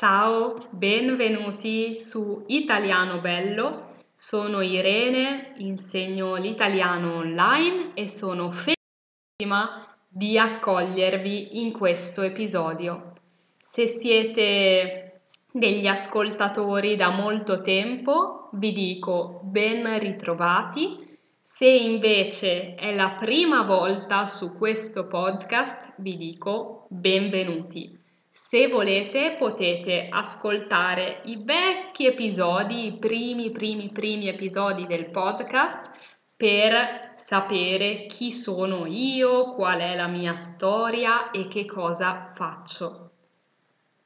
Ciao, benvenuti su Italiano Bello. Sono Irene, insegno l'italiano online e sono felicissima di accogliervi in questo episodio. Se siete degli ascoltatori da molto tempo, vi dico ben ritrovati. Se invece è la prima volta su questo podcast, vi dico benvenuti. Se volete potete ascoltare i vecchi episodi, i primi, primi, primi episodi del podcast per sapere chi sono io, qual è la mia storia e che cosa faccio.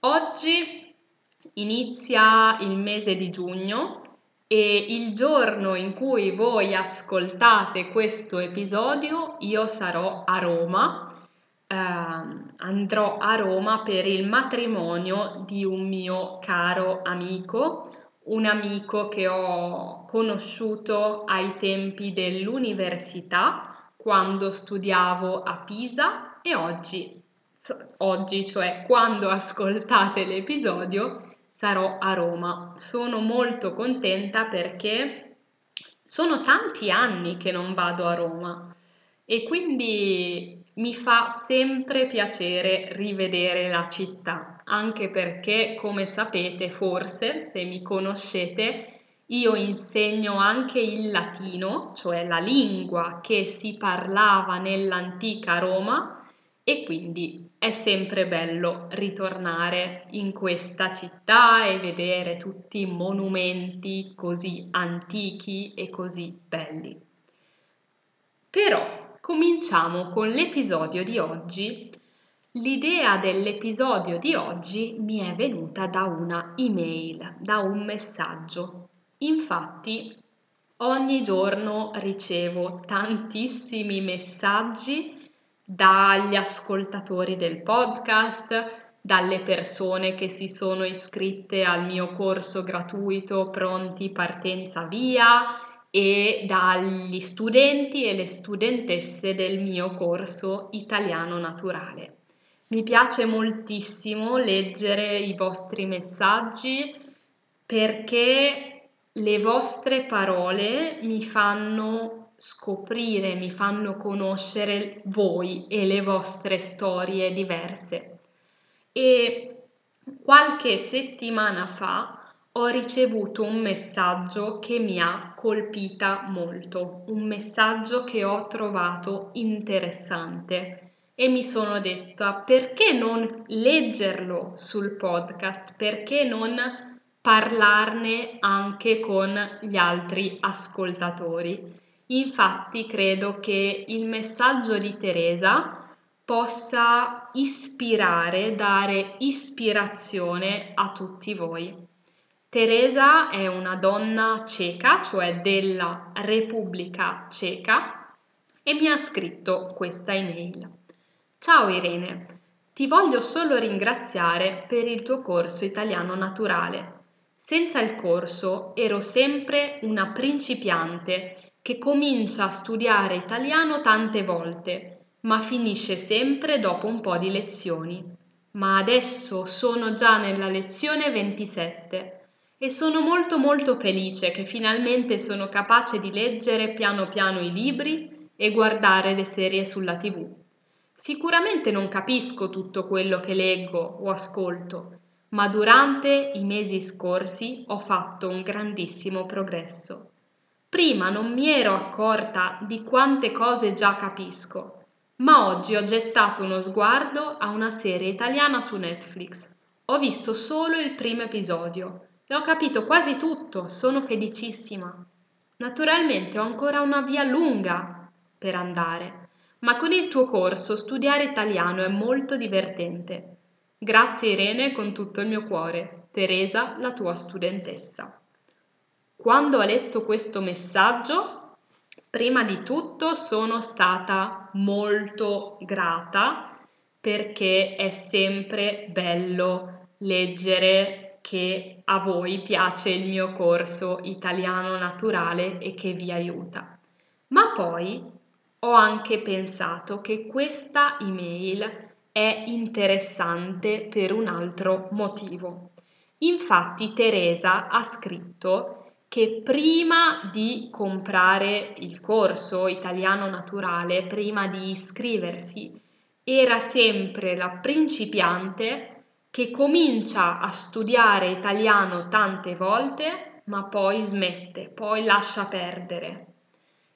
Oggi inizia il mese di giugno e il giorno in cui voi ascoltate questo episodio io sarò a Roma andrò a Roma per il matrimonio di un mio caro amico, un amico che ho conosciuto ai tempi dell'università quando studiavo a Pisa e oggi, oggi cioè quando ascoltate l'episodio, sarò a Roma. Sono molto contenta perché sono tanti anni che non vado a Roma e quindi mi fa sempre piacere rivedere la città, anche perché, come sapete, forse, se mi conoscete, io insegno anche il latino, cioè la lingua che si parlava nell'antica Roma, e quindi è sempre bello ritornare in questa città e vedere tutti i monumenti così antichi e così belli. Però cominciamo con l'episodio di oggi. L'idea dell'episodio di oggi mi è venuta da una email, da un messaggio. Infatti, ogni giorno ricevo tantissimi messaggi dagli ascoltatori del podcast, dalle persone che si sono iscritte al mio corso gratuito Pronti Partenza Via e dagli studenti e le studentesse del mio corso italiano naturale. Mi piace moltissimo leggere i vostri messaggi perché le vostre parole mi fanno scoprire, mi fanno conoscere voi e le vostre storie diverse. E qualche settimana fa ho ricevuto un messaggio che mi ha colpita molto, un messaggio che ho trovato interessante e mi sono detta perché non leggerlo sul podcast, perché non parlarne anche con gli altri ascoltatori. Infatti credo che il messaggio di Teresa possa ispirare, dare ispirazione a tutti voi. Teresa è una donna ceca, cioè della Repubblica Ceca, e mi ha scritto questa email. Ciao Irene, ti voglio solo ringraziare per il tuo corso italiano naturale. Senza il corso ero sempre una principiante che comincia a studiare italiano tante volte, ma finisce sempre dopo un po' di lezioni. Ma adesso sono già nella lezione 27 e sono molto molto felice che finalmente sono capace di leggere piano piano i libri e guardare le serie sulla tv. Sicuramente non capisco tutto quello che leggo o ascolto, ma durante i mesi scorsi ho fatto un grandissimo progresso. Prima non mi ero accorta di quante cose già capisco, ma oggi ho gettato uno sguardo a una serie italiana su Netflix. Ho visto solo il primo episodio ho capito quasi tutto, sono felicissima. Naturalmente ho ancora una via lunga per andare, ma con il tuo corso studiare italiano è molto divertente. Grazie Irene con tutto il mio cuore. Teresa, la tua studentessa. Quando ho letto questo messaggio, prima di tutto sono stata molto grata perché è sempre bello leggere che a voi piace il mio corso italiano naturale e che vi aiuta. Ma poi ho anche pensato che questa email è interessante per un altro motivo. Infatti Teresa ha scritto che prima di comprare il corso italiano naturale, prima di iscriversi, era sempre la principiante che comincia a studiare italiano tante volte, ma poi smette, poi lascia perdere.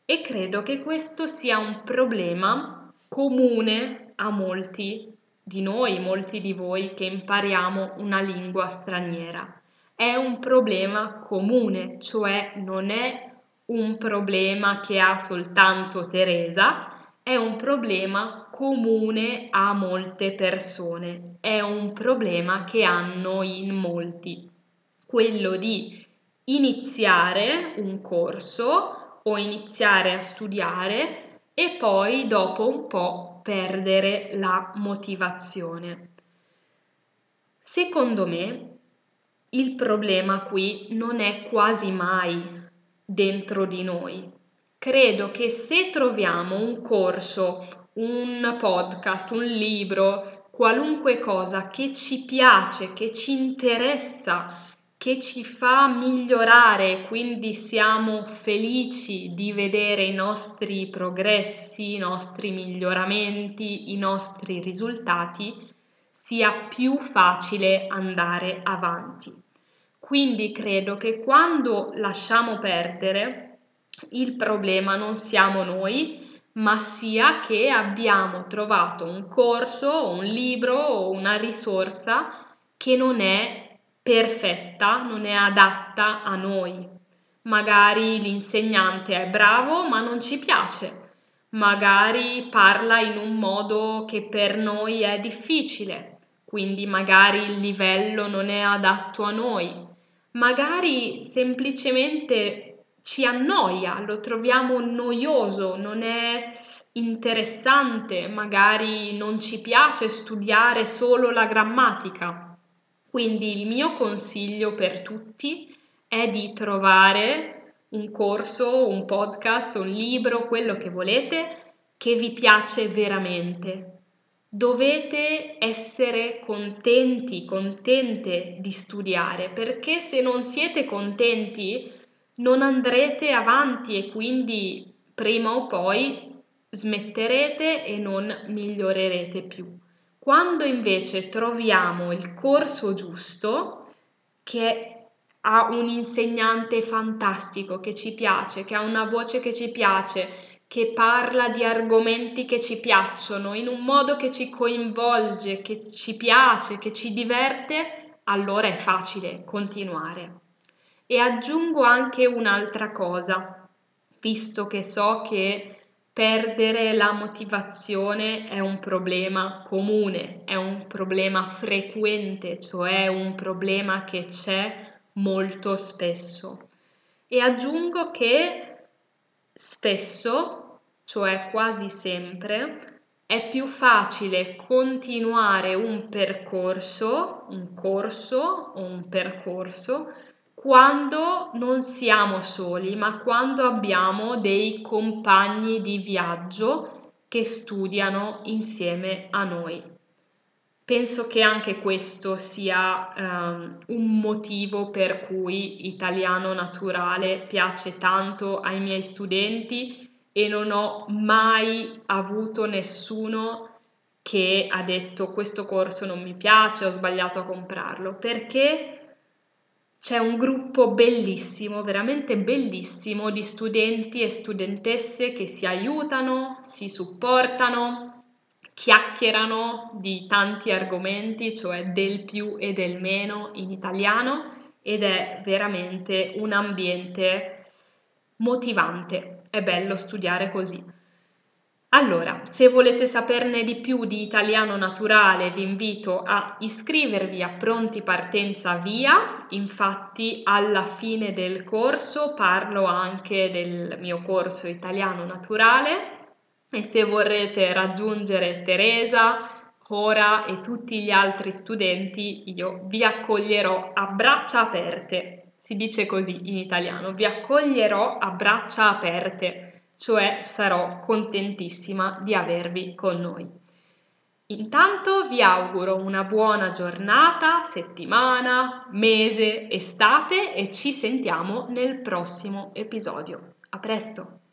E credo che questo sia un problema comune a molti di noi, molti di voi che impariamo una lingua straniera è un problema comune, cioè non è un problema che ha soltanto Teresa, è un problema comune a molte persone, è un problema che hanno in molti. Quello di iniziare un corso o iniziare a studiare e poi dopo un po' perdere la motivazione. Secondo me il problema qui non è quasi mai dentro di noi. Credo che se troviamo un corso, un podcast, un libro, qualunque cosa che ci piace, che ci interessa, che ci fa migliorare, quindi siamo felici di vedere i nostri progressi, i nostri miglioramenti, i nostri risultati, sia più facile andare avanti. Quindi credo che quando lasciamo perdere il problema non siamo noi, ma sia che abbiamo trovato un corso, un libro o una risorsa che non è perfetta, non è adatta a noi. Magari l'insegnante è bravo, ma non ci piace magari parla in un modo che per noi è difficile, quindi magari il livello non è adatto a noi, magari semplicemente ci annoia, lo troviamo noioso, non è interessante, magari non ci piace studiare solo la grammatica. Quindi il mio consiglio per tutti è di trovare un corso, un podcast, un libro, quello che volete, che vi piace veramente. Dovete essere contenti, contente di studiare, perché se non siete contenti non andrete avanti e quindi prima o poi smetterete e non migliorerete più. Quando invece troviamo il corso giusto, che ha un insegnante fantastico che ci piace, che ha una voce che ci piace, che parla di argomenti che ci piacciono in un modo che ci coinvolge, che ci piace, che ci diverte, allora è facile continuare. E aggiungo anche un'altra cosa, visto che so che perdere la motivazione è un problema comune, è un problema frequente, cioè un problema che c'è molto spesso. E aggiungo che spesso, cioè quasi sempre, è più facile continuare un percorso, un corso o un percorso quando non siamo soli, ma quando abbiamo dei compagni di viaggio che studiano insieme a noi. Penso che anche questo sia um, un motivo per cui italiano naturale piace tanto ai miei studenti e non ho mai avuto nessuno che ha detto questo corso non mi piace, ho sbagliato a comprarlo, perché c'è un gruppo bellissimo, veramente bellissimo di studenti e studentesse che si aiutano, si supportano, chiacchierano di tanti argomenti, cioè del più e del meno in italiano ed è veramente un ambiente motivante. È bello studiare così. Allora, se volete saperne di più di italiano naturale, vi invito a iscrivervi a Pronti Partenza Via. Infatti, alla fine del corso parlo anche del mio corso italiano naturale e se vorrete raggiungere Teresa, Cora e tutti gli altri studenti, io vi accoglierò a braccia aperte. Si dice così in italiano, vi accoglierò a braccia aperte, cioè sarò contentissima di avervi con noi. Intanto vi auguro una buona giornata, settimana, mese, estate e ci sentiamo nel prossimo episodio. A presto!